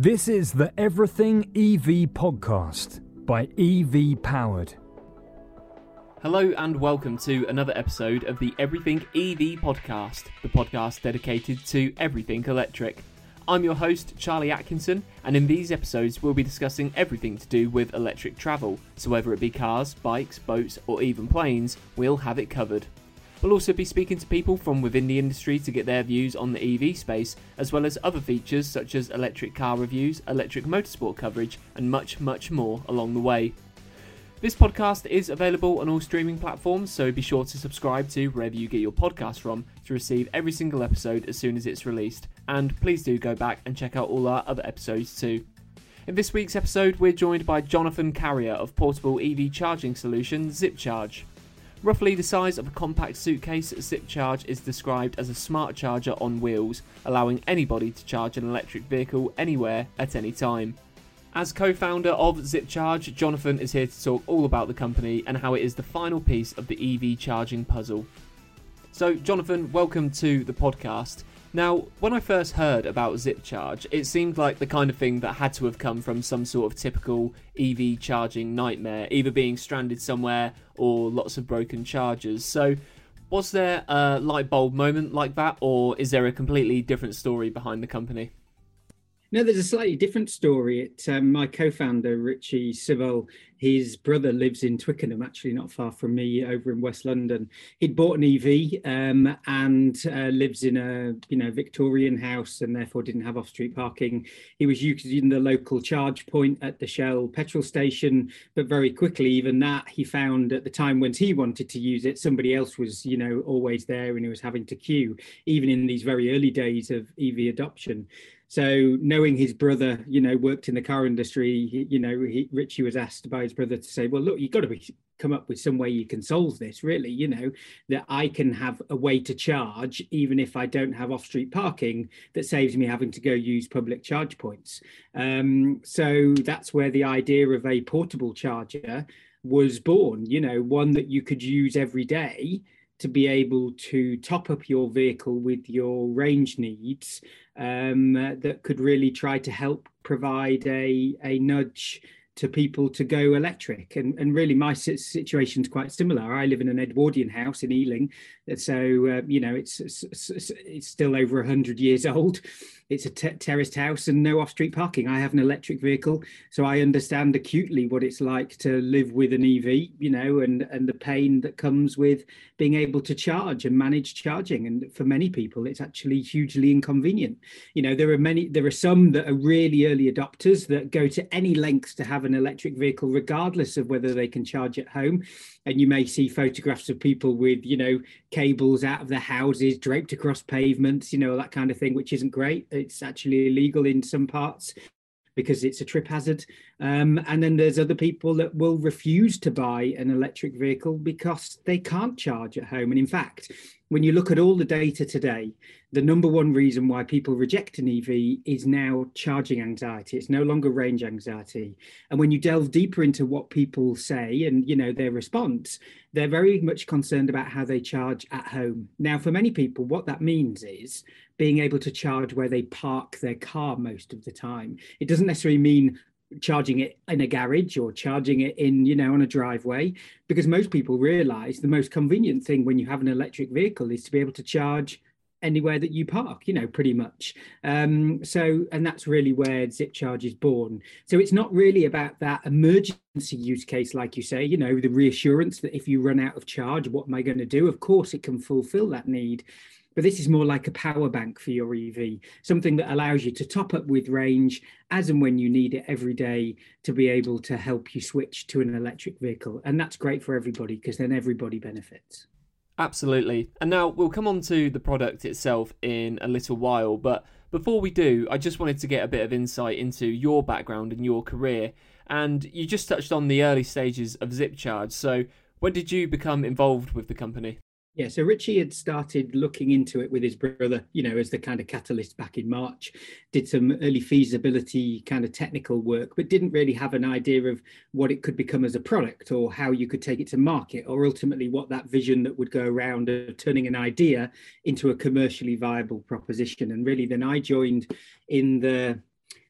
This is the Everything EV podcast by EV Powered. Hello and welcome to another episode of the Everything EV podcast, the podcast dedicated to everything electric. I'm your host, Charlie Atkinson, and in these episodes, we'll be discussing everything to do with electric travel. So, whether it be cars, bikes, boats, or even planes, we'll have it covered. We'll also be speaking to people from within the industry to get their views on the EV space, as well as other features such as electric car reviews, electric motorsport coverage, and much, much more along the way. This podcast is available on all streaming platforms, so be sure to subscribe to wherever you get your podcast from to receive every single episode as soon as it's released. And please do go back and check out all our other episodes too. In this week's episode, we're joined by Jonathan Carrier of portable EV charging solution ZipCharge. Roughly the size of a compact suitcase, ZipCharge is described as a smart charger on wheels, allowing anybody to charge an electric vehicle anywhere at any time. As co founder of ZipCharge, Jonathan is here to talk all about the company and how it is the final piece of the EV charging puzzle. So, Jonathan, welcome to the podcast. Now, when I first heard about ZipCharge, it seemed like the kind of thing that had to have come from some sort of typical EV charging nightmare, either being stranded somewhere or lots of broken chargers. So, was there a light bulb moment like that, or is there a completely different story behind the company? No, there's a slightly different story. It, um, my co-founder Richie Sibal, his brother lives in Twickenham, actually not far from me, over in West London. He'd bought an EV um, and uh, lives in a you know Victorian house, and therefore didn't have off-street parking. He was using the local charge point at the Shell petrol station, but very quickly, even that he found at the time when he wanted to use it, somebody else was you know always there, and he was having to queue, even in these very early days of EV adoption. So knowing his brother, you know, worked in the car industry, he, you know, he, Richie was asked by his brother to say, well, look, you've got to be, come up with some way you can solve this, really, you know, that I can have a way to charge, even if I don't have off-street parking, that saves me having to go use public charge points. Um, so that's where the idea of a portable charger was born, you know, one that you could use every day to be able to top up your vehicle with your range needs um, that could really try to help provide a, a nudge to people to go electric. And, and really, my situation is quite similar. I live in an Edwardian house in Ealing, so uh, you know it's, it's, it's still over hundred years old. It's a terraced house and no off-street parking. I have an electric vehicle, so I understand acutely what it's like to live with an EV, you know, and and the pain that comes with being able to charge and manage charging. And for many people, it's actually hugely inconvenient. You know, there are many, there are some that are really early adopters that go to any lengths to have an electric vehicle, regardless of whether they can charge at home. And you may see photographs of people with, you know, cables out of their houses draped across pavements, you know, that kind of thing, which isn't great it's actually illegal in some parts because it's a trip hazard. Um, and then there's other people that will refuse to buy an electric vehicle because they can't charge at home. And in fact, when you look at all the data today, the number one reason why people reject an EV is now charging anxiety. It's no longer range anxiety. And when you delve deeper into what people say and you know their response, they're very much concerned about how they charge at home. Now, for many people, what that means is being able to charge where they park their car most of the time. It doesn't necessarily mean charging it in a garage or charging it in you know on a driveway because most people realize the most convenient thing when you have an electric vehicle is to be able to charge anywhere that you park you know pretty much um so and that's really where zip charge is born so it's not really about that emergency use case like you say you know the reassurance that if you run out of charge what am i going to do of course it can fulfill that need but this is more like a power bank for your EV, something that allows you to top up with range as and when you need it every day to be able to help you switch to an electric vehicle. And that's great for everybody because then everybody benefits. Absolutely. And now we'll come on to the product itself in a little while, but before we do, I just wanted to get a bit of insight into your background and your career. And you just touched on the early stages of ZipCharge. So, when did you become involved with the company? Yeah, so Richie had started looking into it with his brother, you know, as the kind of catalyst back in March, did some early feasibility kind of technical work, but didn't really have an idea of what it could become as a product or how you could take it to market or ultimately what that vision that would go around of turning an idea into a commercially viable proposition. And really, then I joined in the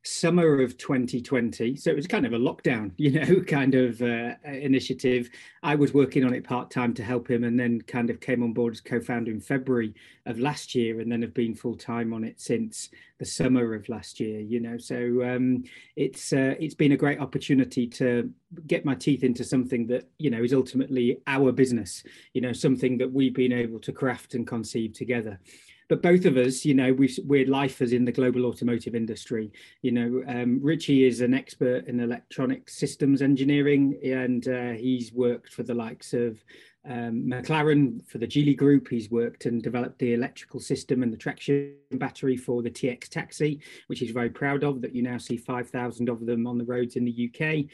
summer of 2020. So it was kind of a lockdown, you know, kind of uh, initiative. I was working on it part time to help him, and then kind of came on board as co-founder in February of last year, and then have been full time on it since the summer of last year. You know, so um, it's uh, it's been a great opportunity to get my teeth into something that you know is ultimately our business. You know, something that we've been able to craft and conceive together but both of us, you know, we we're lifers in the global automotive industry. You know, um, Richie is an expert in electronic systems engineering, and uh, he's worked for the likes of um, McLaren for the Geely Group. He's worked and developed the electrical system and the traction battery for the TX taxi, which he's very proud of. That you now see 5,000 of them on the roads in the UK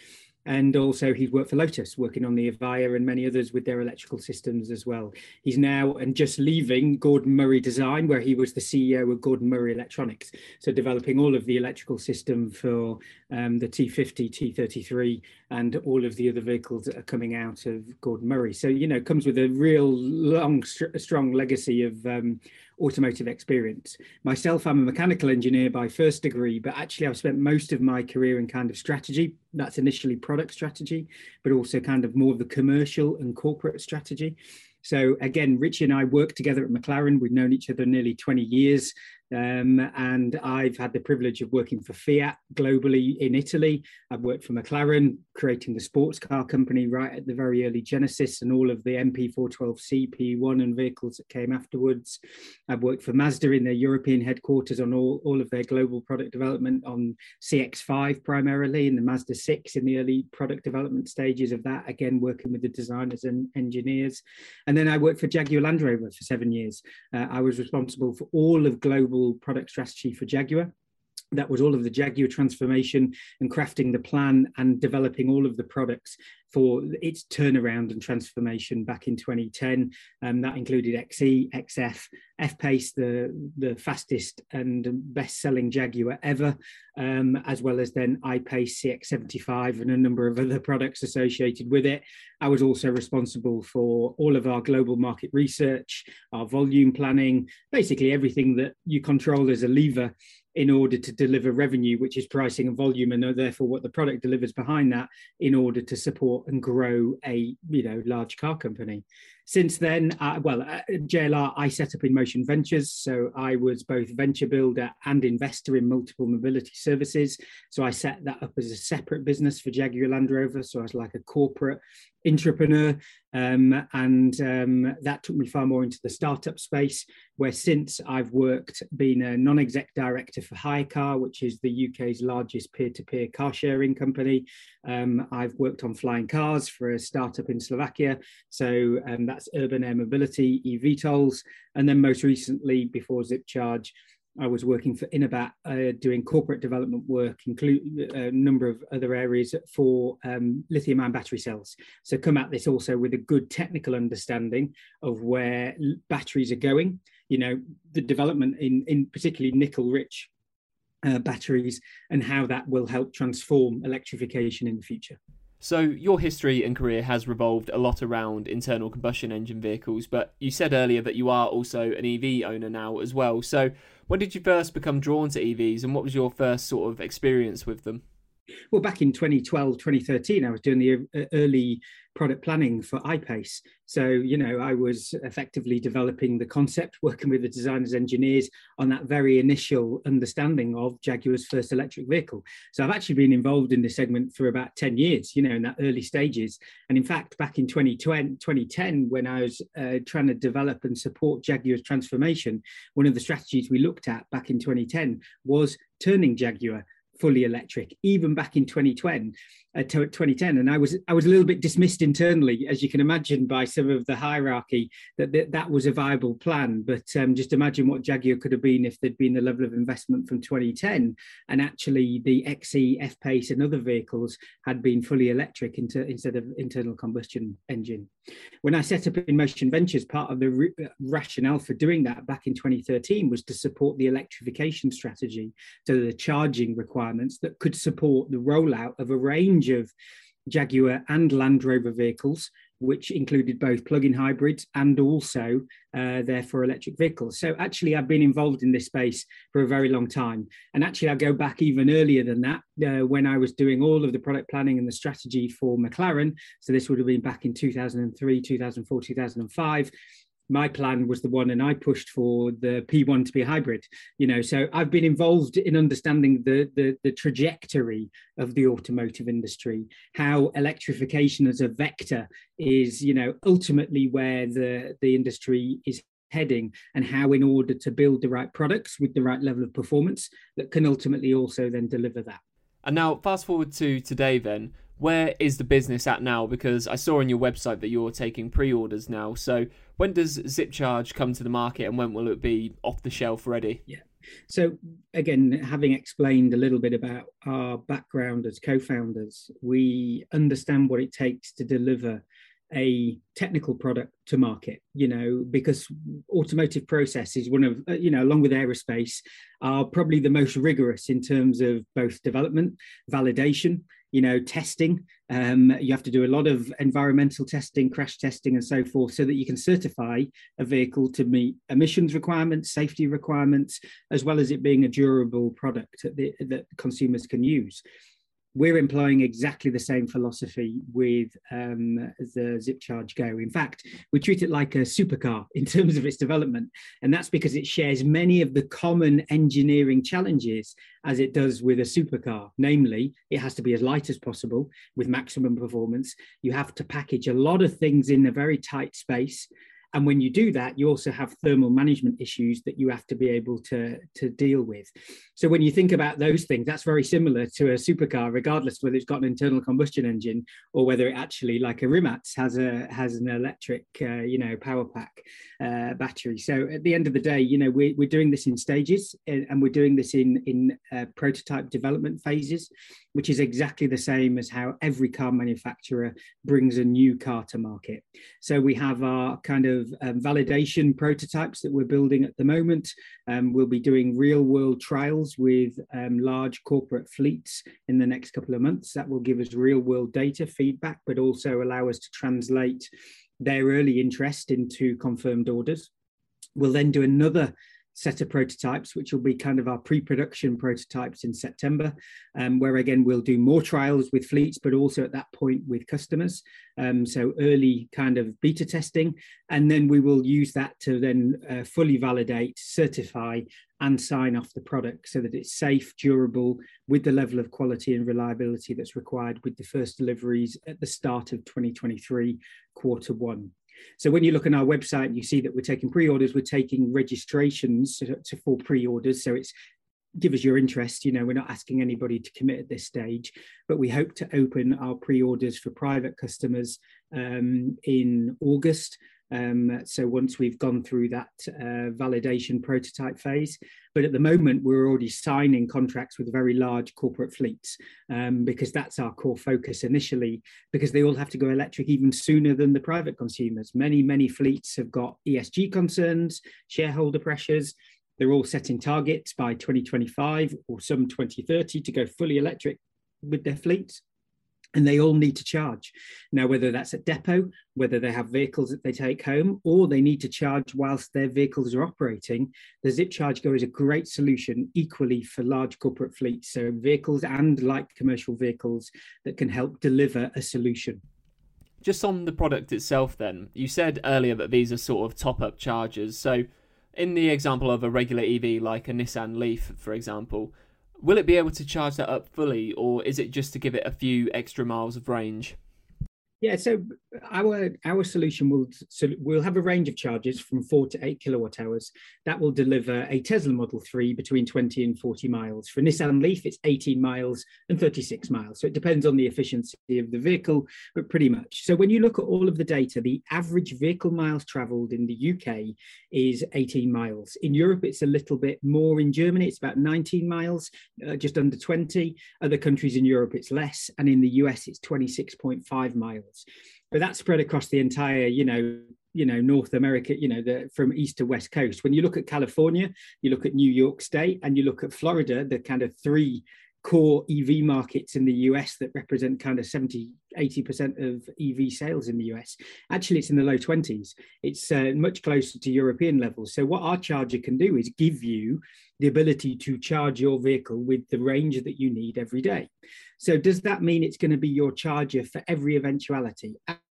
and also he's worked for Lotus, working on the Evija and many others with their electrical systems as well. He's now and just leaving Gordon Murray Design, where he was the CEO of Gordon Murray Electronics, so developing all of the electrical system for um, the T50, T33, and all of the other vehicles that are coming out of Gordon Murray. So you know, comes with a real long, strong legacy of um, automotive experience. Myself, I'm a mechanical engineer by first degree, but actually I've spent most of my career in kind of strategy. That's initially product strategy, but also kind of more of the commercial and corporate strategy. So again, Richie and I worked together at McLaren. We've known each other nearly 20 years. Um, and I've had the privilege of working for Fiat globally in Italy. I've worked for McLaren, creating the sports car company right at the very early genesis and all of the MP412C, P1 and vehicles that came afterwards. I've worked for Mazda in their European headquarters on all, all of their global product development on CX5 primarily and the Mazda 6 in the early product development stages of that, again, working with the designers and engineers. And then I worked for Jaguar Land Rover for seven years. Uh, I was responsible for all of global product strategy for Jaguar. That was all of the Jaguar transformation and crafting the plan and developing all of the products for its turnaround and transformation back in 2010. Um, that included XE, XF, F Pace, the, the fastest and best selling Jaguar ever, um, as well as then I Pace CX75 and a number of other products associated with it. I was also responsible for all of our global market research, our volume planning, basically everything that you control as a lever in order to deliver revenue, which is pricing and volume, and therefore what the product delivers behind that in order to support and grow a you know large car company. Since then, uh, well, at JLR, I set up InMotion Ventures. So I was both venture builder and investor in multiple mobility services. So I set that up as a separate business for Jaguar Land Rover. So I was like a corporate entrepreneur. Um, and um, that took me far more into the startup space, where since I've worked, been a non exec director for Hire which is the UK's largest peer to peer car sharing company. Um, I've worked on flying cars for a startup in Slovakia. So um, that's Urban Air Mobility, eVTOLs. And then most recently, before ZipCharge, I was working for InoBat, uh, doing corporate development work, include a number of other areas for um, lithium-ion battery cells. So come at this also with a good technical understanding of where batteries are going. You know, the development in, in particularly nickel-rich uh, batteries and how that will help transform electrification in the future. So, your history and career has revolved a lot around internal combustion engine vehicles, but you said earlier that you are also an EV owner now as well. So, when did you first become drawn to EVs and what was your first sort of experience with them? Well, back in 2012, 2013, I was doing the uh, early product planning for I-Pace. So, you know, I was effectively developing the concept, working with the designers, engineers on that very initial understanding of Jaguar's first electric vehicle. So I've actually been involved in this segment for about 10 years, you know, in that early stages. And in fact, back in 2020, 2010, when I was uh, trying to develop and support Jaguar's transformation, one of the strategies we looked at back in 2010 was turning Jaguar fully electric, even back in 2020, uh, 2010. And I was I was a little bit dismissed internally, as you can imagine, by some of the hierarchy that that, that was a viable plan. But um, just imagine what Jaguar could have been if there'd been the level of investment from 2010, and actually the XE, F Pace, and other vehicles had been fully electric instead of internal combustion engine. When I set up InMotion Ventures, part of the uh, rationale for doing that back in 2013 was to support the electrification strategy, so the charging requirements that could support the rollout of a range of Jaguar and Land Rover vehicles which included both plug-in hybrids and also uh, therefore electric vehicles. So actually, I've been involved in this space for a very long time, and actually, I go back even earlier than that uh, when I was doing all of the product planning and the strategy for McLaren. So this would have been back in 2003, 2004, 2005 my plan was the one and I pushed for the P1 to be hybrid. You know, so I've been involved in understanding the, the, the trajectory of the automotive industry, how electrification as a vector is, you know, ultimately where the, the industry is heading and how in order to build the right products with the right level of performance that can ultimately also then deliver that. And now fast forward to today then where is the business at now? Because I saw on your website that you're taking pre-orders now. So when does ZipCharge come to the market, and when will it be off the shelf ready? Yeah. So again, having explained a little bit about our background as co-founders, we understand what it takes to deliver a technical product to market you know because automotive process is one of you know along with aerospace are probably the most rigorous in terms of both development validation you know testing. Um, you have to do a lot of environmental testing crash testing and so forth so that you can certify a vehicle to meet emissions requirements safety requirements as well as it being a durable product that, the, that consumers can use we're employing exactly the same philosophy with um, the ZipCharge Go. In fact, we treat it like a supercar in terms of its development, and that's because it shares many of the common engineering challenges as it does with a supercar. Namely, it has to be as light as possible with maximum performance. You have to package a lot of things in a very tight space. And when you do that, you also have thermal management issues that you have to be able to, to deal with. So when you think about those things, that's very similar to a supercar, regardless whether it's got an internal combustion engine or whether it actually, like a Rimac, has a has an electric, uh, you know, power pack uh, battery. So at the end of the day, you know, we, we're doing this in stages, and we're doing this in in uh, prototype development phases, which is exactly the same as how every car manufacturer brings a new car to market. So we have our kind of of um, validation prototypes that we're building at the moment. Um, we'll be doing real world trials with um, large corporate fleets in the next couple of months. That will give us real world data feedback, but also allow us to translate their early interest into confirmed orders. We'll then do another set of prototypes, which will be kind of our pre-production prototypes in September, um, where again we'll do more trials with fleets, but also at that point with customers. Um, so early kind of beta testing, and then we will use that to then uh, fully validate, certify, and sign off the product so that it's safe, durable, with the level of quality and reliability that's required with the first deliveries at the start of 2023, quarter one. So when you look on our website, you see that we're taking pre-orders, we're taking registrations to, to for pre-orders. So it's give us your interest. You know, we're not asking anybody to commit at this stage, but we hope to open our pre-orders for private customers um, in August. Um, so once we've gone through that uh, validation prototype phase, but at the moment we're already signing contracts with very large corporate fleets um, because that's our core focus initially. Because they all have to go electric even sooner than the private consumers. Many many fleets have got ESG concerns, shareholder pressures. They're all setting targets by 2025 or some 2030 to go fully electric with their fleets and they all need to charge. Now, whether that's at depot, whether they have vehicles that they take home, or they need to charge whilst their vehicles are operating, the ZipCharge Go is a great solution equally for large corporate fleets, so vehicles and light commercial vehicles that can help deliver a solution. Just on the product itself, then, you said earlier that these are sort of top up chargers. So, in the example of a regular EV like a Nissan Leaf, for example, Will it be able to charge that up fully, or is it just to give it a few extra miles of range? Yeah, so our our solution will so we'll have a range of charges from four to eight kilowatt hours that will deliver a Tesla Model 3 between 20 and 40 miles. For Nissan Leaf, it's 18 miles and 36 miles. So it depends on the efficiency of the vehicle, but pretty much. So when you look at all of the data, the average vehicle miles traveled in the UK is 18 miles. In Europe, it's a little bit more. In Germany, it's about 19 miles, uh, just under 20. Other countries in Europe, it's less, and in the US, it's 26.5 miles but that's spread across the entire, you know, you know North America, you know, the from east to west coast. When you look at California, you look at New York State, and you look at Florida, the kind of three core EV markets in the US that represent kind of 70, 80% of EV sales in the US. Actually, it's in the low 20s. It's uh, much closer to European levels. So, what our charger can do is give you the ability to charge your vehicle with the range that you need every day. So, does that mean it's going to be your charger for every eventuality?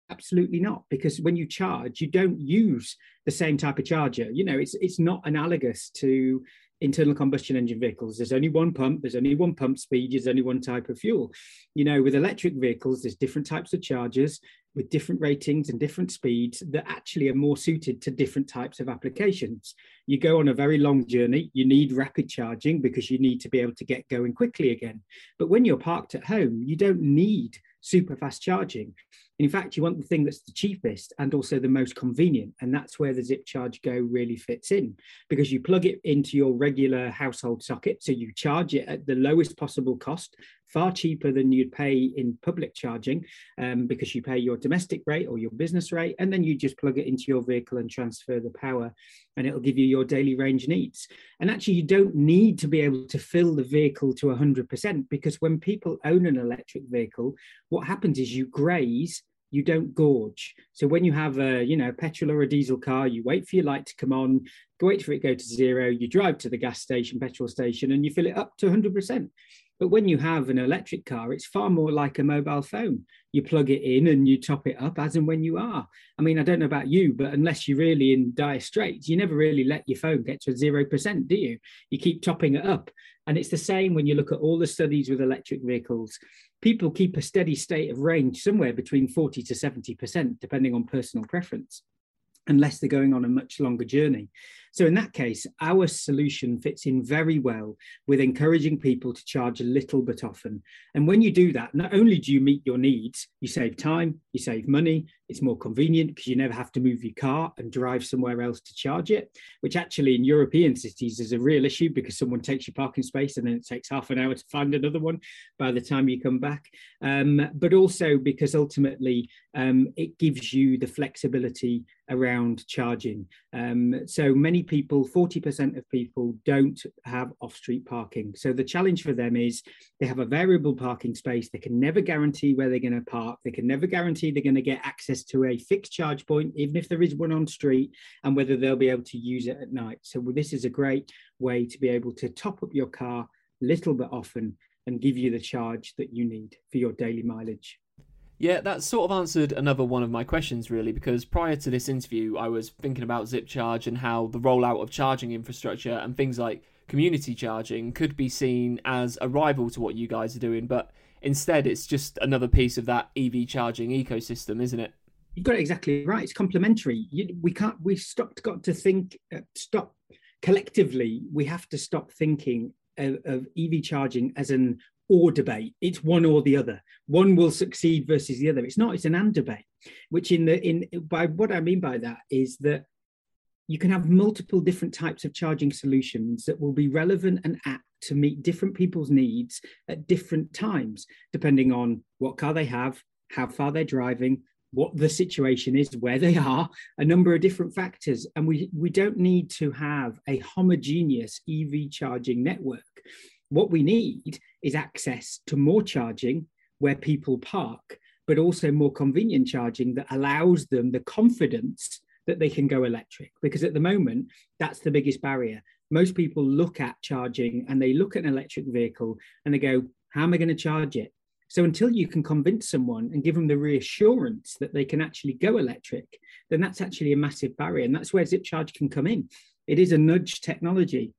Absolutely not, because when you charge, you don't use the same type of charger. You know, it's it's not analogous to internal combustion engine vehicles. There's only one pump, there's only one pump speed, there's only one type of fuel. You know, with electric vehicles, there's different types of chargers with different ratings and different speeds that actually are more suited to different types of applications. You go on a very long journey, you need rapid charging because you need to be able to get going quickly again. But when you're parked at home, you don't need super fast charging. In fact, you want the thing that's the cheapest and also the most convenient. And that's where the Zip Charge Go really fits in because you plug it into your regular household socket. So you charge it at the lowest possible cost, far cheaper than you'd pay in public charging um, because you pay your domestic rate or your business rate. And then you just plug it into your vehicle and transfer the power, and it'll give you your daily range needs. And actually, you don't need to be able to fill the vehicle to 100% because when people own an electric vehicle, what happens is you graze you don't gorge. So when you have a, you know, petrol or a diesel car, you wait for your light to come on, wait for it to go to zero, you drive to the gas station, petrol station, and you fill it up to 100%. But when you have an electric car, it's far more like a mobile phone. You plug it in and you top it up as and when you are. I mean, I don't know about you, but unless you're really in dire straits, you never really let your phone get to 0%, do you? You keep topping it up. And it's the same when you look at all the studies with electric vehicles. People keep a steady state of range somewhere between 40 to 70%, depending on personal preference unless they're going on a much longer journey. So, in that case, our solution fits in very well with encouraging people to charge a little but often. And when you do that, not only do you meet your needs, you save time, you save money, it's more convenient because you never have to move your car and drive somewhere else to charge it, which actually in European cities is a real issue because someone takes your parking space and then it takes half an hour to find another one by the time you come back. Um, but also because ultimately um, it gives you the flexibility around charging. Um, so many people, 40% of people, don't have off street parking. So the challenge for them is they have a variable parking space. They can never guarantee where they're going to park. They can never guarantee they're going to get access to a fixed charge point, even if there is one on street, and whether they'll be able to use it at night. So this is a great way to be able to top up your car little bit often and give you the charge that you need for your daily mileage. Yeah, that sort of answered another one of my questions, really, because prior to this interview, I was thinking about ZipCharge and how the rollout of charging infrastructure and things like community charging could be seen as a rival to what you guys are doing, but instead it's just another piece of that EV charging ecosystem, isn't it? You've got it exactly right. It's complementary. We can't. We've stopped. Got to think. Uh, stop collectively. We have to stop thinking of, of EV charging as an or debate. It's one or the other. One will succeed versus the other. It's not. It's an and debate. Which in the in by what I mean by that is that you can have multiple different types of charging solutions that will be relevant and apt to meet different people's needs at different times, depending on what car they have, how far they're driving, what the situation is, where they are, a number of different factors. And we, we don't need to have a homogeneous EV charging network. What we need is access to more charging where people park, but also more convenient charging that allows them the confidence that they can go electric. Because at the moment, that's the biggest barrier. Most people look at charging and they look at an electric vehicle and they go, How am I going to charge it? So until you can convince someone and give them the reassurance that they can actually go electric, then that's actually a massive barrier. And that's where ZipCharge can come in. It is a nudge technology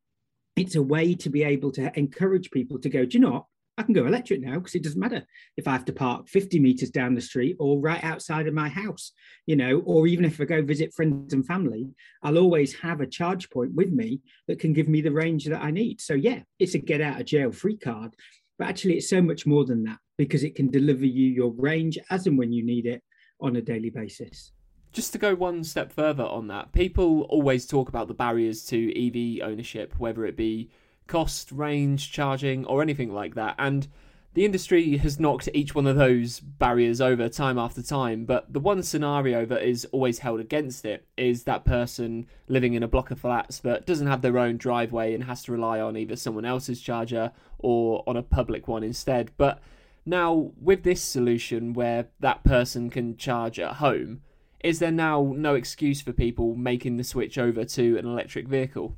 it's a way to be able to encourage people to go, do you know what? I can go electric now because it doesn't matter if I have to park 50 meters down the street or right outside of my house, you know, or even if I go visit friends and family, I'll always have a charge point with me that can give me the range that I need. So, yeah, it's a get out of jail free card, but actually, it's so much more than that because it can deliver you your range as and when you need it on a daily basis. Just to go one step further on that, people always talk about the barriers to EV ownership, whether it be cost, range, charging, or anything like that. And the industry has knocked each one of those barriers over time after time, but the one scenario that is always held against it is that person living in a block of flats that doesn't have their own driveway and has to rely on either someone else's charger or on a public one instead. But now, with this solution where that person can charge at home, is there now no excuse for people making the switch over to an electric vehicle?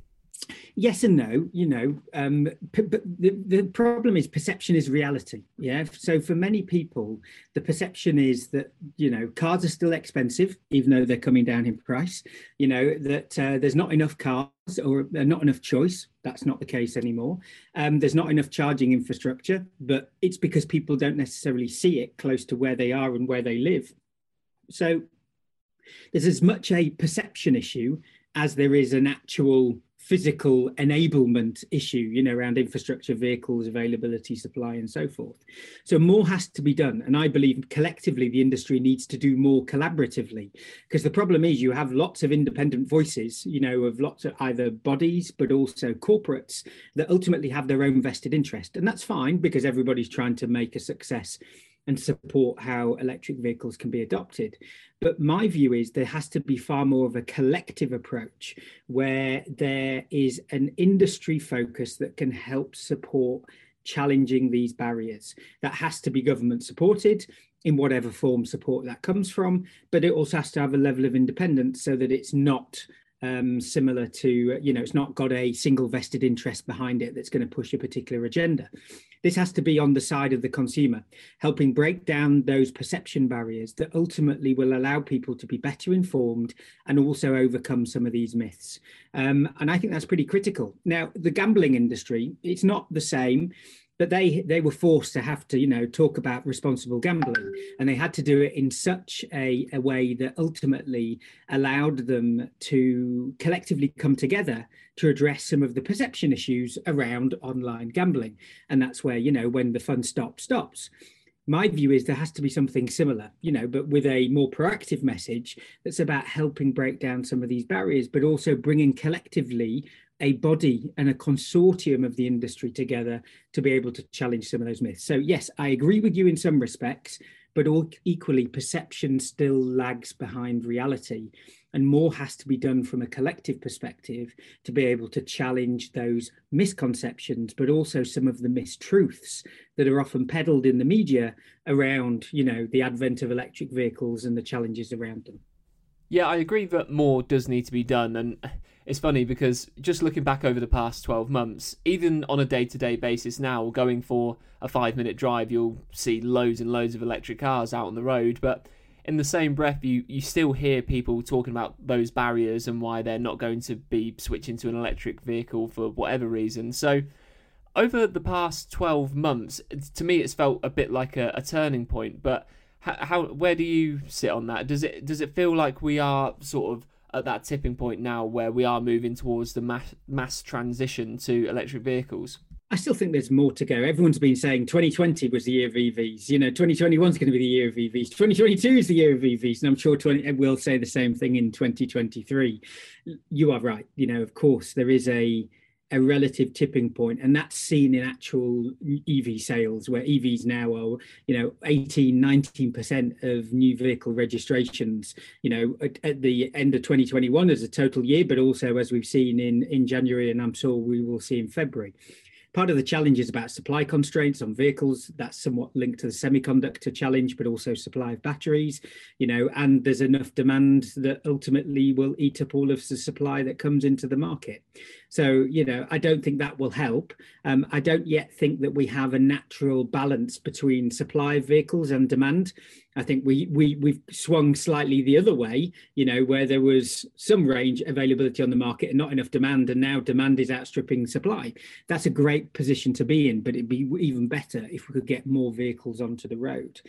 yes and no you know um, p- but the, the problem is perception is reality yeah? So for many people the perception is that you know cars are still expensive even though they're coming down in price you know that uh, there's not enough cars or uh, not enough choice. That's not the case anymore. Um, there's not enough charging infrastructure but it's because people don't necessarily see it close to where they are and where they live. So there's as much a perception issue as there is an actual physical enablement issue, you know, around infrastructure, vehicles, availability, supply, and so forth. So more has to be done. And I believe collectively the industry needs to do more collaboratively. Because the problem is you have lots of independent voices, you know, of lots of either bodies, but also corporates that ultimately have their own vested interest. And that's fine because everybody's trying to make a success and support how electric vehicles can be adopted. But my view is there has to be far more of a collective approach where there is an industry focus that can help support challenging these barriers. That has to be government supported in whatever form support that comes from, but it also has to have a level of independence so that it's not um, similar to, you know, it's not got a single vested interest behind it that's going to push a particular agenda. This has to be on the side of the consumer, helping break down those perception barriers that ultimately will allow people to be better informed and also overcome some of these myths. Um, and I think that's pretty critical. Now, the gambling industry, it's not the same but they they were forced to have to you know talk about responsible gambling. And they had to do it in such a, a way that ultimately allowed them to collectively come together to address some of the perception issues around online gambling. And that's where you know when the fun stops stops. My view is there has to be something similar, you know, but with a more proactive message that's about helping break down some of these barriers, but also bringing collectively a body and a consortium of the industry together to be able to challenge some of those myths. So, yes, I agree with you in some respects, but all, equally, perception still lags behind reality. And more has to be done from a collective perspective to be able to challenge those misconceptions, but also some of the mistruths that are often peddled in the media around, you know, the advent of electric vehicles and the challenges around them. Yeah, I agree that more does need to be done. And it's funny because just looking back over the past 12 months, even on a day to day basis now, going for a five minute drive, you'll see loads and loads of electric cars out on the road. But in the same breath, you, you still hear people talking about those barriers and why they're not going to be switching to an electric vehicle for whatever reason. So, over the past 12 months, to me, it's felt a bit like a, a turning point. But how, how, where do you sit on that? Does it does it feel like we are sort of at that tipping point now where we are moving towards the mass, mass transition to electric vehicles? I still think there's more to go. Everyone's been saying 2020 was the year of EVs. You know, 2021 is going to be the year of EVs. 2022 is the year of EVs, and I'm sure 20 will say the same thing in 2023. You are right. You know, of course, there is a a relative tipping point and that's seen in actual ev sales where evs now are you know 18 19% of new vehicle registrations you know at, at, the end of 2021 as a total year but also as we've seen in in january and i'm sure we will see in february. Part of the challenge is about supply constraints on vehicles. That's somewhat linked to the semiconductor challenge but also supply of batteries you know and there's enough demand that ultimately will eat up all of the supply that comes into the market so you know i don't think that will help um, i don't yet think that we have a natural balance between supply of vehicles and demand I think we we we've swung slightly the other way, you know, where there was some range availability on the market and not enough demand, and now demand is outstripping supply. That's a great position to be in, but it'd be even better if we could get more vehicles onto the road.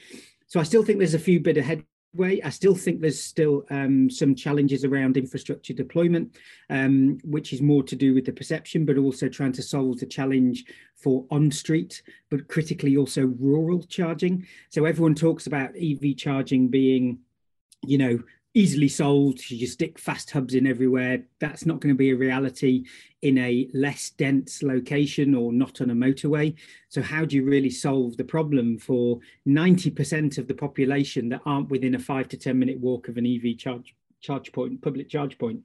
So I still think there's a few bit ahead way. I still think there's still um, some challenges around infrastructure deployment, um, which is more to do with the perception, but also trying to solve the challenge for on street, but critically also rural charging. So everyone talks about EV charging being, you know, easily solved. You just stick fast hubs in everywhere. That's not going to be a reality in a less dense location or not on a motorway. So, how do you really solve the problem for 90% of the population that aren't within a five to 10 minute walk of an EV charge, charge point, public charge point?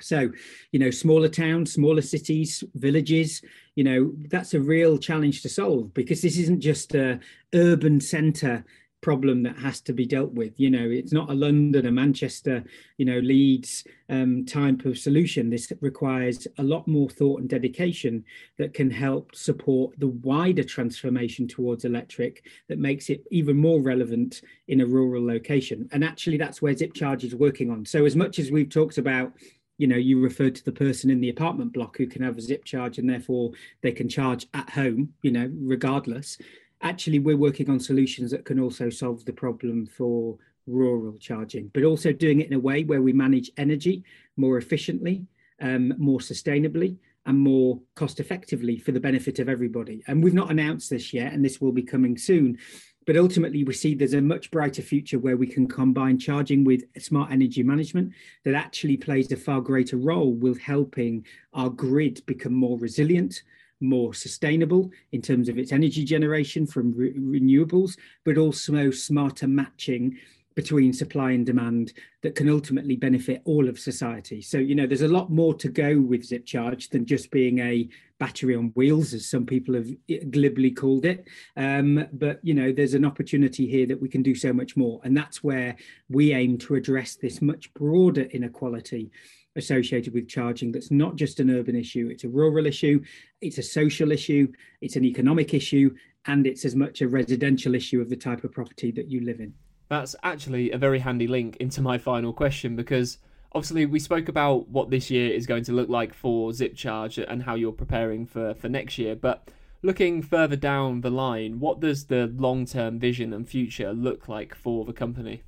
So, you know, smaller towns, smaller cities, villages, you know, that's a real challenge to solve because this isn't just a urban centre problem that has to be dealt with. You know, it's not a London, a Manchester, you know, Leeds um, type of solution. This requires a lot more thought and dedication that can help support the wider transformation towards electric that makes it even more relevant in a rural location. And actually, that's where Zip Charge is working on. So, as much as we've talked about you know you referred to the person in the apartment block who can have a zip charge and therefore they can charge at home you know regardless actually we're working on solutions that can also solve the problem for rural charging, but also doing it in a way where we manage energy more efficiently, um, more sustainably, and more cost effectively for the benefit of everybody. And we've not announced this yet, and this will be coming soon. But ultimately, we see there's a much brighter future where we can combine charging with smart energy management that actually plays a far greater role with helping our grid become more resilient, more sustainable in terms of its energy generation from re- renewables, but also smarter matching between supply and demand that can ultimately benefit all of society. So, you know, there's a lot more to go with Zip Charge than just being a battery on wheels, as some people have glibly called it. Um, but, you know, there's an opportunity here that we can do so much more. And that's where we aim to address this much broader inequality associated with charging that's not just an urban issue, it's a rural issue, it's a social issue, it's an economic issue, and it's as much a residential issue of the type of property that you live in. That's actually a very handy link into my final question because obviously we spoke about what this year is going to look like for ZipCharge and how you're preparing for, for next year, but looking further down the line, what does the long term vision and future look like for the company?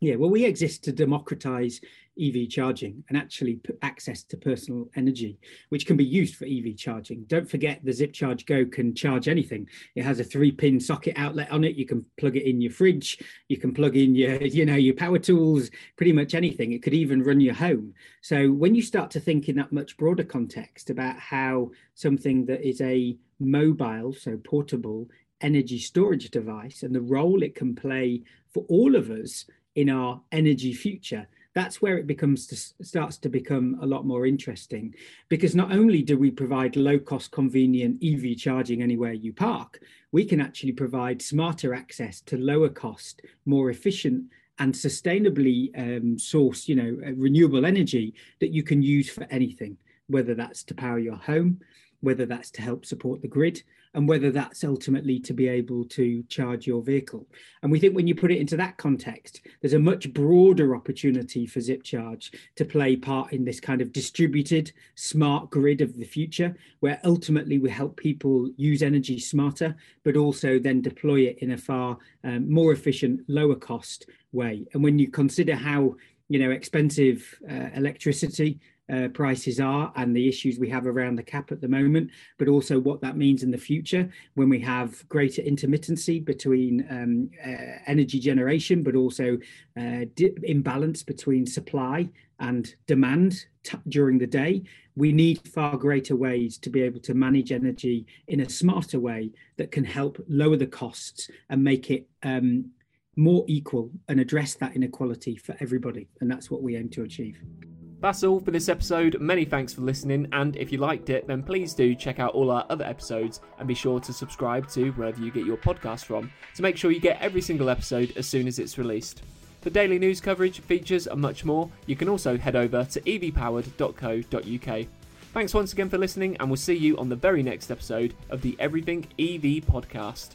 Yeah, well, we exist to democratize EV charging and actually access to personal energy, which can be used for EV charging. Don't forget the Zip Charge Go can charge anything. It has a three pin socket outlet on it. You can plug it in your fridge. You can plug in your, you know, your power tools, pretty much anything. It could even run your home. So when you start to think in that much broader context about how something that is a mobile, so portable energy storage device and the role it can play for all of us in our energy future that's where it becomes to, starts to become a lot more interesting because not only do we provide low cost convenient ev charging anywhere you park we can actually provide smarter access to lower cost more efficient and sustainably um, source you know renewable energy that you can use for anything whether that's to power your home whether that's to help support the grid and whether that's ultimately to be able to charge your vehicle. And we think when you put it into that context, there's a much broader opportunity for ZipCharge to play part in this kind of distributed smart grid of the future, where ultimately we help people use energy smarter, but also then deploy it in a far um, more efficient, lower cost way. And when you consider how you know expensive uh, electricity uh, prices are and the issues we have around the cap at the moment, but also what that means in the future when we have greater intermittency between um, uh, energy generation, but also uh, imbalance between supply and demand during the day. We need far greater ways to be able to manage energy in a smarter way that can help lower the costs and make it um, more equal and address that inequality for everybody. And that's what we aim to achieve. That's all for this episode. Many thanks for listening, and if you liked it, then please do check out all our other episodes and be sure to subscribe to wherever you get your podcast from to make sure you get every single episode as soon as it's released. For daily news coverage, features, and much more, you can also head over to evpowered.co.uk. Thanks once again for listening, and we'll see you on the very next episode of the Everything EV podcast.